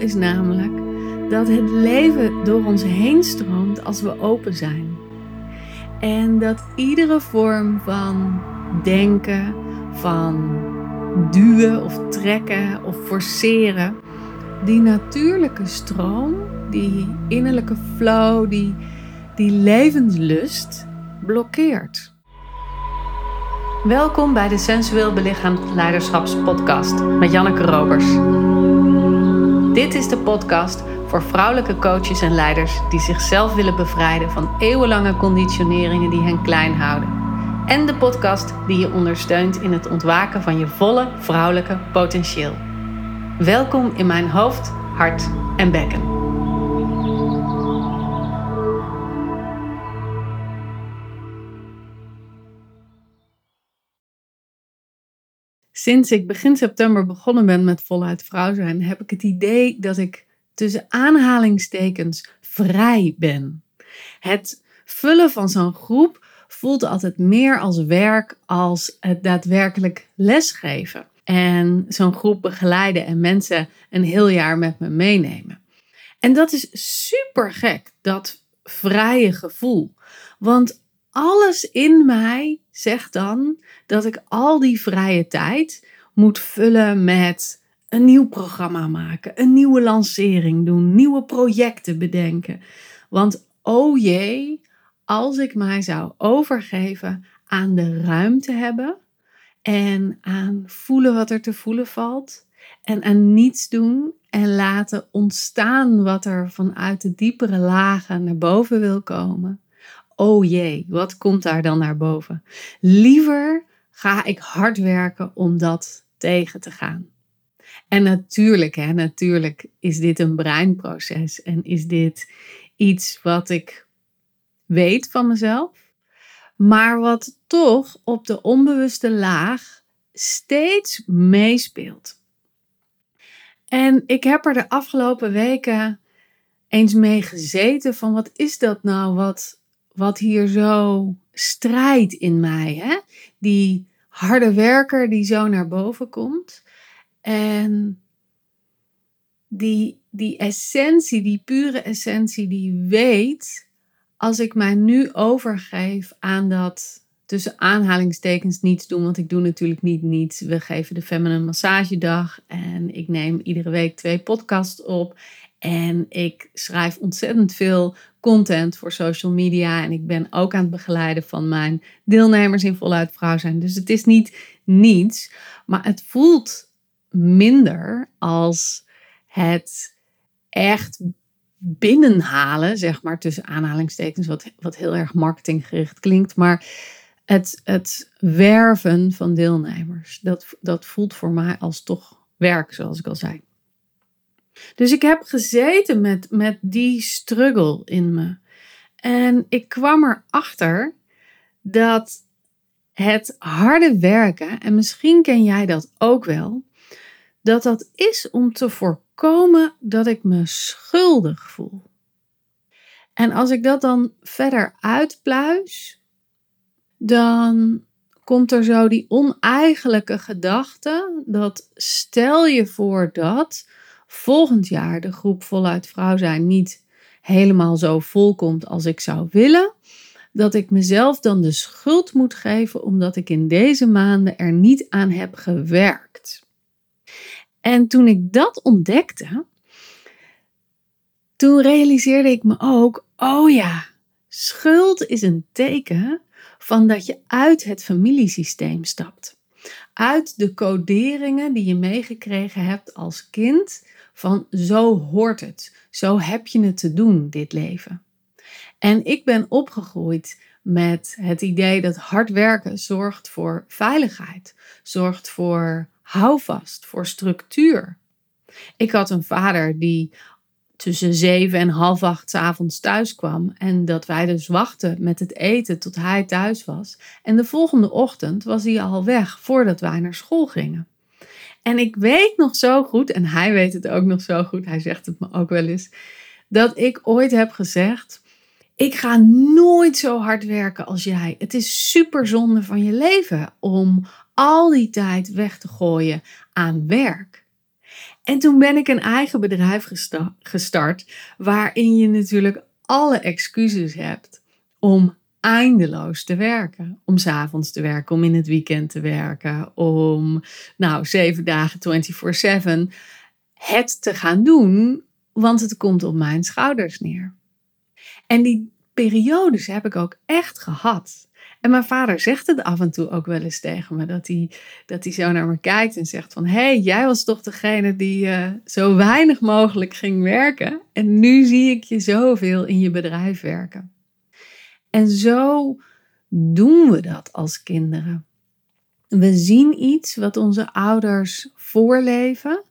is namelijk dat het leven door ons heen stroomt als we open zijn. En dat iedere vorm van denken, van duwen of trekken of forceren, die natuurlijke stroom, die innerlijke flow, die, die levenslust blokkeert. Welkom bij de Sensueel Belichaamd Leiderschapspodcast met Janneke Robers. Dit is de podcast voor vrouwelijke coaches en leiders die zichzelf willen bevrijden van eeuwenlange conditioneringen die hen klein houden. En de podcast die je ondersteunt in het ontwaken van je volle vrouwelijke potentieel. Welkom in mijn hoofd, hart en bekken. Sinds ik begin september begonnen ben met voluit vrouw zijn, heb ik het idee dat ik tussen aanhalingstekens vrij ben. Het vullen van zo'n groep voelt altijd meer als werk als het daadwerkelijk lesgeven. En zo'n groep begeleiden en mensen een heel jaar met me meenemen. En dat is super gek, dat vrije gevoel. Want alles in mij zegt dan dat ik al die vrije tijd moet vullen met een nieuw programma maken, een nieuwe lancering doen, nieuwe projecten bedenken. Want oh jee, als ik mij zou overgeven aan de ruimte hebben en aan voelen wat er te voelen valt en aan niets doen en laten ontstaan wat er vanuit de diepere lagen naar boven wil komen. Oh jee, wat komt daar dan naar boven? Liever ga ik hard werken om dat tegen te gaan. En natuurlijk, hè, natuurlijk is dit een breinproces en is dit iets wat ik weet van mezelf, maar wat toch op de onbewuste laag steeds meespeelt. En ik heb er de afgelopen weken eens mee gezeten van wat is dat nou wat, wat hier zo strijdt in mij. Hè? Die harde werker die zo naar boven komt. En die, die essentie, die pure essentie, die weet, als ik mij nu overgeef aan dat tussen aanhalingstekens niets doen, want ik doe natuurlijk niet niets. We geven de Feminine Massagedag en ik neem iedere week twee podcasts op. En ik schrijf ontzettend veel content voor social media. En ik ben ook aan het begeleiden van mijn deelnemers in Voluit Vrouw zijn. Dus het is niet niets, maar het voelt minder als het echt binnenhalen, zeg maar, tussen aanhalingstekens, wat, wat heel erg marketinggericht klinkt. Maar het, het werven van deelnemers, dat, dat voelt voor mij als toch werk, zoals ik al zei. Dus ik heb gezeten met, met die struggle in me. En ik kwam erachter dat het harde werken, en misschien ken jij dat ook wel, dat dat is om te voorkomen dat ik me schuldig voel. En als ik dat dan verder uitpluis, dan komt er zo die oneigenlijke gedachte dat stel je voor dat volgend jaar de groep voluit vrouw zijn niet helemaal zo vol komt als ik zou willen, dat ik mezelf dan de schuld moet geven omdat ik in deze maanden er niet aan heb gewerkt. En toen ik dat ontdekte, toen realiseerde ik me ook, oh ja, schuld is een teken van dat je uit het familiesysteem stapt. Uit de coderingen die je meegekregen hebt als kind van zo hoort het, zo heb je het te doen, dit leven. En ik ben opgegroeid met het idee dat hard werken zorgt voor veiligheid, zorgt voor houvast, voor structuur. Ik had een vader die tussen zeven en half acht avonds thuis kwam en dat wij dus wachten met het eten tot hij thuis was. En de volgende ochtend was hij al weg voordat wij naar school gingen. En ik weet nog zo goed, en hij weet het ook nog zo goed, hij zegt het me ook wel eens, dat ik ooit heb gezegd: Ik ga nooit zo hard werken als jij. Het is super zonde van je leven om al die tijd weg te gooien aan werk. En toen ben ik een eigen bedrijf gestart, waarin je natuurlijk alle excuses hebt om eindeloos te werken. Om s'avonds te werken, om in het weekend te werken, om nou zeven dagen 24/7 het te gaan doen, want het komt op mijn schouders neer. En die periodes heb ik ook echt gehad. En mijn vader zegt het af en toe ook wel eens tegen me. Dat hij, dat hij zo naar me kijkt en zegt van... Hé, hey, jij was toch degene die uh, zo weinig mogelijk ging werken. En nu zie ik je zoveel in je bedrijf werken. En zo doen we dat als kinderen. We zien iets wat onze ouders voorleven.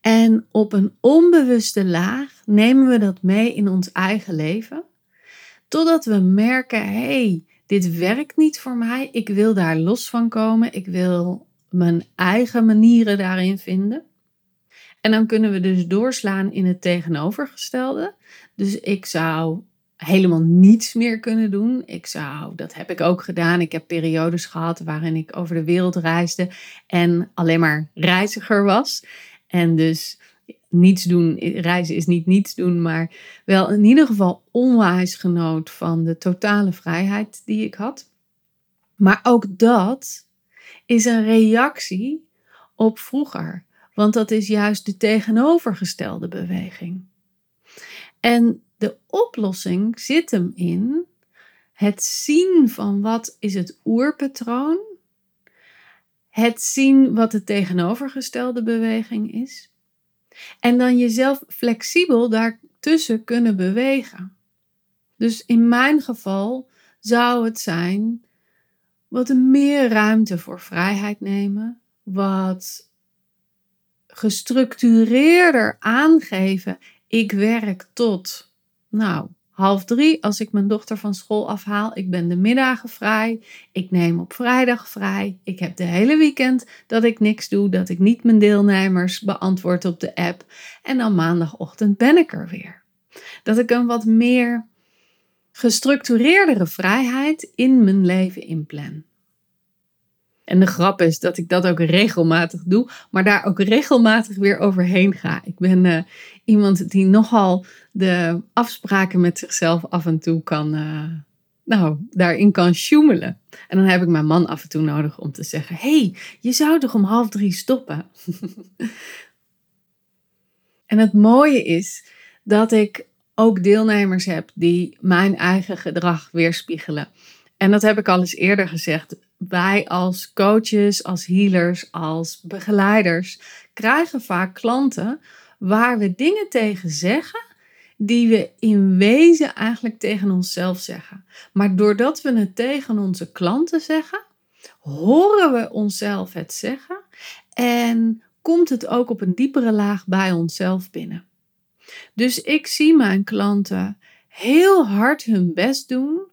En op een onbewuste laag nemen we dat mee in ons eigen leven. Totdat we merken, hé, hey, dit werkt niet voor mij. Ik wil daar los van komen. Ik wil mijn eigen manieren daarin vinden. En dan kunnen we dus doorslaan in het tegenovergestelde. Dus ik zou helemaal niets meer kunnen doen. Ik zou, dat heb ik ook gedaan. Ik heb periodes gehad waarin ik over de wereld reisde en alleen maar reiziger was. En dus niets doen, reizen is niet niets doen, maar wel in ieder geval onwijs genoot van de totale vrijheid die ik had. Maar ook dat is een reactie op vroeger, want dat is juist de tegenovergestelde beweging. En de oplossing zit hem in het zien van wat is het oerpatroon, het zien wat de tegenovergestelde beweging is en dan jezelf flexibel daartussen kunnen bewegen. Dus in mijn geval zou het zijn wat meer ruimte voor vrijheid nemen, wat gestructureerder aangeven. Ik werk tot, nou, half drie als ik mijn dochter van school afhaal. Ik ben de middagen vrij. Ik neem op vrijdag vrij. Ik heb de hele weekend dat ik niks doe, dat ik niet mijn deelnemers beantwoord op de app. En dan maandagochtend ben ik er weer. Dat ik een wat meer gestructureerdere vrijheid in mijn leven inplan. En de grap is dat ik dat ook regelmatig doe, maar daar ook regelmatig weer overheen ga. Ik ben uh, iemand die nogal de afspraken met zichzelf af en toe kan, uh, nou, daarin kan sjoemelen. En dan heb ik mijn man af en toe nodig om te zeggen: hey, je zou toch om half drie stoppen? en het mooie is dat ik ook deelnemers heb die mijn eigen gedrag weerspiegelen. En dat heb ik al eens eerder gezegd wij als coaches, als healers, als begeleiders krijgen vaak klanten waar we dingen tegen zeggen die we in wezen eigenlijk tegen onszelf zeggen. Maar doordat we het tegen onze klanten zeggen, horen we onszelf het zeggen en komt het ook op een diepere laag bij onszelf binnen. Dus ik zie mijn klanten heel hard hun best doen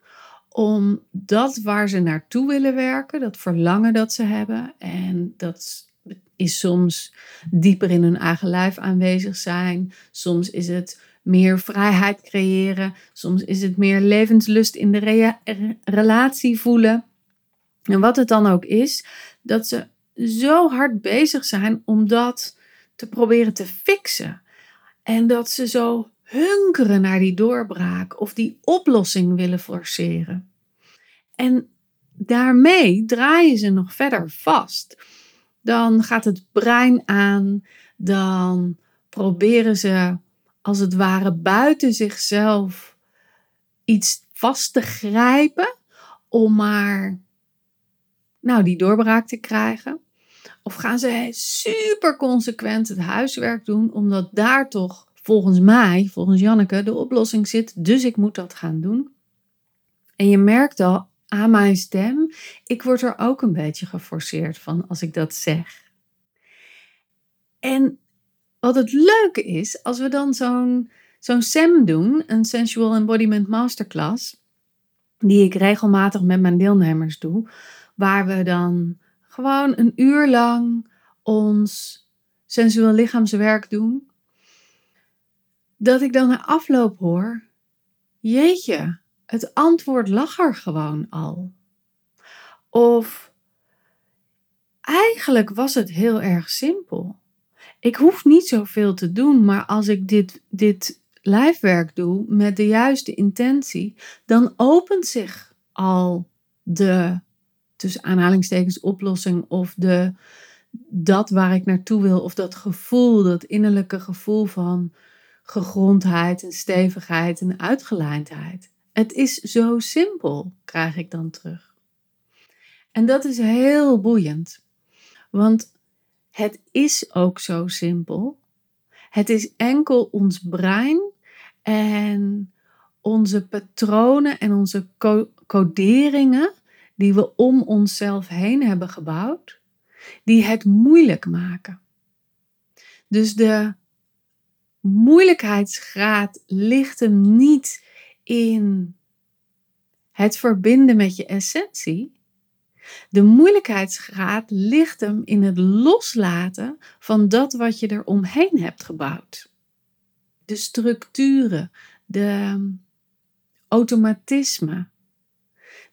om dat waar ze naartoe willen werken, dat verlangen dat ze hebben. En dat is soms dieper in hun eigen lijf aanwezig zijn. Soms is het meer vrijheid creëren. Soms is het meer levenslust in de relatie voelen. En wat het dan ook is, dat ze zo hard bezig zijn om dat te proberen te fixen. En dat ze zo hunkeren naar die doorbraak of die oplossing willen forceren. En daarmee draaien ze nog verder vast. Dan gaat het brein aan, dan proberen ze als het ware buiten zichzelf iets vast te grijpen om maar nou, die doorbraak te krijgen. Of gaan ze super consequent het huiswerk doen, omdat daar toch volgens mij, volgens Janneke, de oplossing zit. Dus ik moet dat gaan doen. En je merkt al aan mijn stem, ik word er ook een beetje geforceerd van als ik dat zeg. En wat het leuke is, als we dan zo'n zo'n SEM doen, een Sensual Embodiment Masterclass, die ik regelmatig met mijn deelnemers doe, waar we dan gewoon een uur lang ons sensueel lichaamswerk doen dat ik dan na afloop hoor: Jeetje, het antwoord lag er gewoon al. Of eigenlijk was het heel erg simpel. ik hoef niet zoveel te doen, maar als ik dit, dit lijfwerk doe met de juiste intentie, dan opent zich al de, tussen aanhalingstekens, oplossing of de, dat waar ik naartoe wil, of dat gevoel, dat innerlijke gevoel van gegrondheid en stevigheid en uitgelijndheid. Het is zo simpel, krijg ik dan terug. En dat is heel boeiend, want het is ook zo simpel. Het is enkel ons brein en onze patronen en onze coderingen die we om onszelf heen hebben gebouwd, die het moeilijk maken. Dus de moeilijkheidsgraad ligt hem niet in het verbinden met je essentie. De moeilijkheidsgraad ligt hem in het loslaten van dat wat je er omheen hebt gebouwd. De structuren, de automatisme.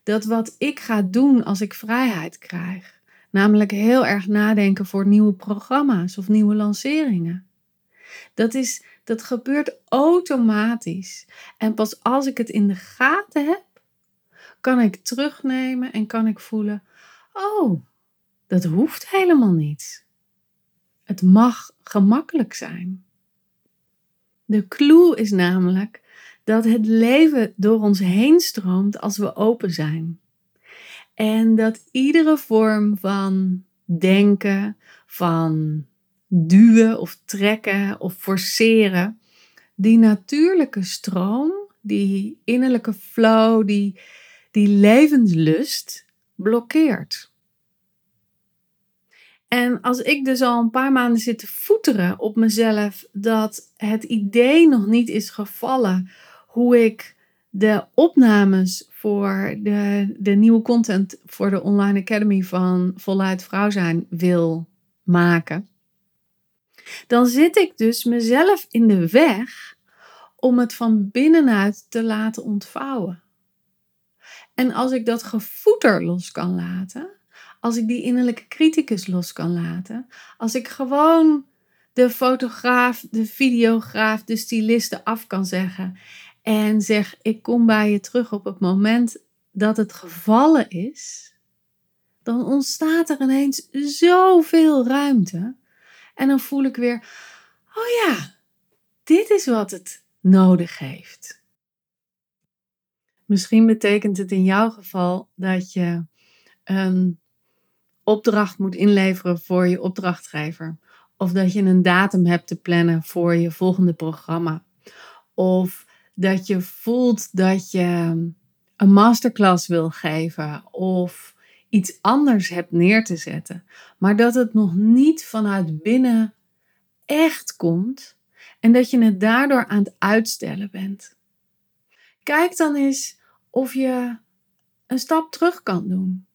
Dat wat ik ga doen als ik vrijheid krijg. Namelijk heel erg nadenken voor nieuwe programma's of nieuwe lanceringen. Dat, is, dat gebeurt automatisch. En pas als ik het in de gaten heb, kan ik terugnemen en kan ik voelen: oh, dat hoeft helemaal niet. Het mag gemakkelijk zijn. De clue is namelijk dat het leven door ons heen stroomt als we open zijn. En dat iedere vorm van denken, van duwen of trekken of forceren, die natuurlijke stroom, die innerlijke flow, die, die levenslust blokkeert. En als ik dus al een paar maanden zit te voeteren op mezelf dat het idee nog niet is gevallen hoe ik de opnames voor de, de nieuwe content voor de Online Academy van Voluit Vrouw zijn wil maken, dan zit ik dus mezelf in de weg om het van binnenuit te laten ontvouwen. En als ik dat gevoeter los kan laten, als ik die innerlijke criticus los kan laten, als ik gewoon de fotograaf, de videograaf, de styliste af kan zeggen en zeg: Ik kom bij je terug op het moment dat het gevallen is, dan ontstaat er ineens zoveel ruimte. En dan voel ik weer: Oh ja, dit is wat het nodig heeft. Misschien betekent het in jouw geval dat je een opdracht moet inleveren voor je opdrachtgever. Of dat je een datum hebt te plannen voor je volgende programma. Of dat je voelt dat je een masterclass wil geven of iets anders hebt neer te zetten, maar dat het nog niet vanuit binnen echt komt en dat je het daardoor aan het uitstellen bent. Kijk dan eens of je een stap terug kan doen.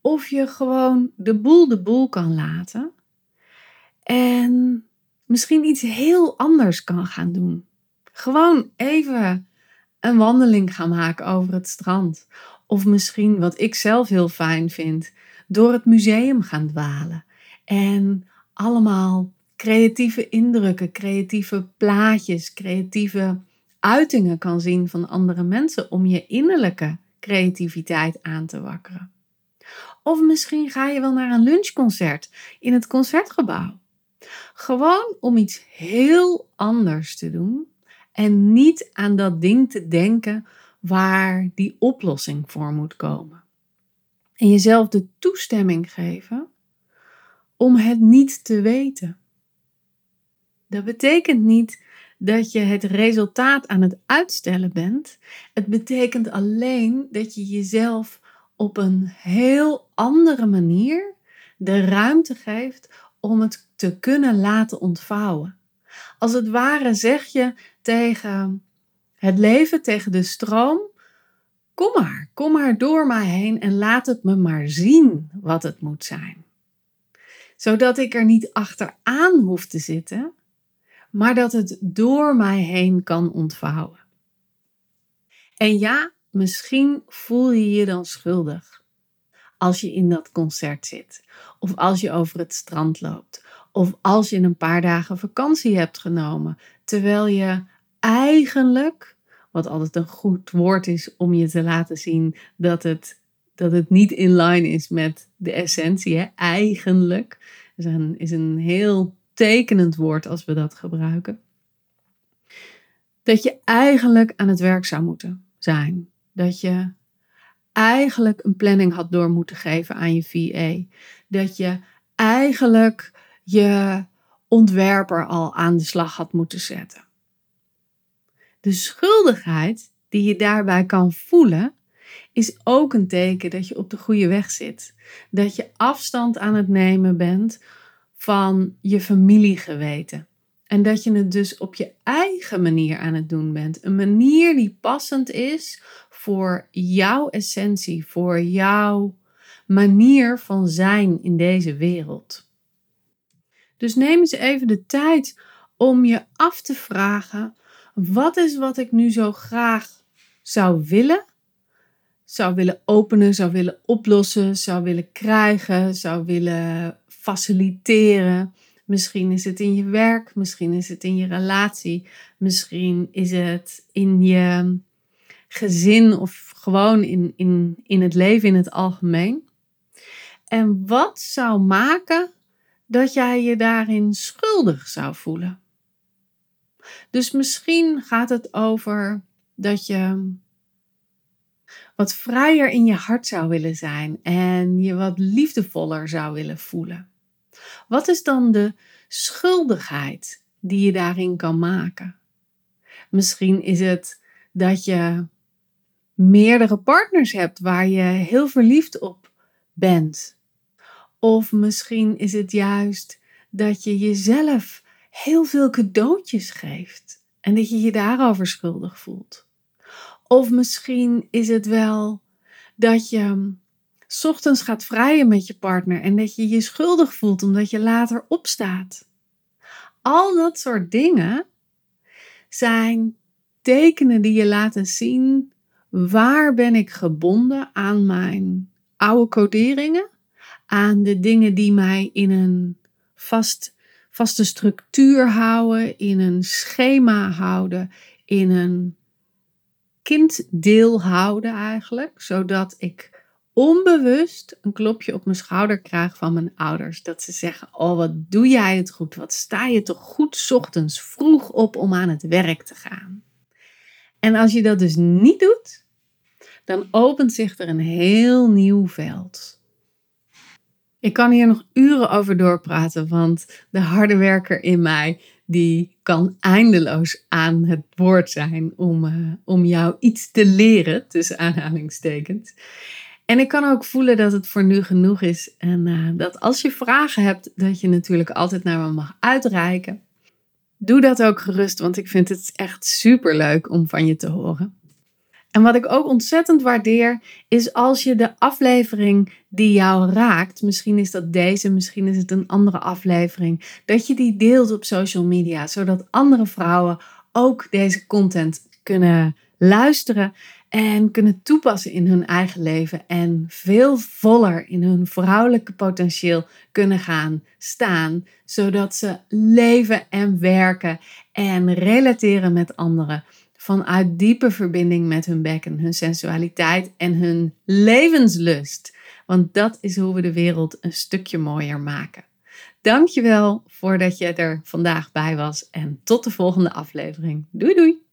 Of je gewoon de boel de boel kan laten. En misschien iets heel anders kan gaan doen. Gewoon even een wandeling gaan maken over het strand. Of misschien wat ik zelf heel fijn vind, door het museum gaan dwalen. En allemaal creatieve indrukken, creatieve plaatjes, creatieve uitingen kan zien van andere mensen om je innerlijke creativiteit aan te wakkeren. Of misschien ga je wel naar een lunchconcert in het concertgebouw. Gewoon om iets heel anders te doen en niet aan dat ding te denken waar die oplossing voor moet komen. En jezelf de toestemming geven om het niet te weten. Dat betekent niet dat je het resultaat aan het uitstellen bent. Het betekent alleen dat je jezelf op een heel andere manier de ruimte geeft om het te kunnen laten ontvouwen. Als het ware zeg je tegen het leven, tegen de stroom: Kom maar, kom maar door mij heen en laat het me maar zien wat het moet zijn. Zodat ik er niet achteraan hoef te zitten, maar dat het door mij heen kan ontvouwen. En ja, misschien voel je je dan schuldig als je in dat concert zit, of als je over het strand loopt, Of als je een paar dagen vakantie hebt genomen, terwijl je eigenlijk, wat altijd een goed woord is om je te laten zien dat het, dat het niet in line is met de essentie, hè? eigenlijk, is een, is een heel tekenend woord als we dat gebruiken. Dat je eigenlijk aan het werk zou moeten zijn. Dat je eigenlijk een planning had door moeten geven aan je VA. Dat je eigenlijk je ontwerper al aan de slag had moeten zetten. De schuldigheid die je daarbij kan voelen, is ook een teken dat je op de goede weg zit. Dat je afstand aan het nemen bent van je familiegeweten. En dat je het dus op je eigen manier aan het doen bent. Een manier die passend is voor jouw essentie, voor jouw manier van zijn in deze wereld. Dus neem eens even de tijd om je af te vragen: wat is wat ik nu zo graag zou willen? Zou willen openen, zou willen oplossen, zou willen krijgen, zou willen faciliteren. Misschien is het in je werk, misschien is het in je relatie, misschien is het in je gezin of gewoon in, in, in het leven in het algemeen. En wat zou maken dat jij je daarin schuldig zou voelen? Dus misschien gaat het over dat je wat vrijer in je hart zou willen zijn en je wat liefdevoller zou willen voelen. Wat is dan de schuldigheid die je daarin kan maken? Misschien is het dat je meerdere partners hebt waar je heel verliefd op bent. Of misschien is het juist dat je jezelf heel veel cadeautjes geeft en dat je je daarover schuldig voelt. Of misschien is het wel dat je ochtends gaat vrijen met je partner en dat je je schuldig voelt omdat je later opstaat. Al dat soort dingen zijn tekenen die je laten zien waar ben ik gebonden aan mijn oude coderingen, aan de dingen die mij in een vast, vaste structuur houden, in een schema houden, in een kinddeel houden eigenlijk, zodat ik onbewust een klopje op mijn schouder krijg van mijn ouders. Dat ze zeggen: Oh, wat doe jij het goed? Wat sta je toch goed ochtends vroeg op om aan het werk te gaan? En als je dat dus niet doet, dan opent zich er een heel nieuw veld. Ik kan hier nog uren over doorpraten, want de harde werker in mij die kan eindeloos aan het woord zijn om, uh, om jou iets te leren, tussen aanhalingstekens. En ik kan ook voelen dat het voor nu genoeg is. En uh, dat als je vragen hebt, dat je natuurlijk altijd naar me mag uitreiken. Doe dat ook gerust, want ik vind het echt super leuk om van je te horen. En wat ik ook ontzettend waardeer, is als je de aflevering die jou raakt, misschien is dat deze, misschien is het een andere aflevering, dat je die deelt op social media, zodat andere vrouwen ook deze content kunnen luisteren en kunnen toepassen in hun eigen leven en veel voller in hun vrouwelijke potentieel kunnen gaan staan, zodat ze leven en werken en relateren met anderen vanuit diepe verbinding met hun bekken, hun sensualiteit en hun levenslust. Want dat is hoe we de wereld een stukje mooier maken. Dankjewel voordat je er vandaag bij was en tot de volgende aflevering. Doei doei!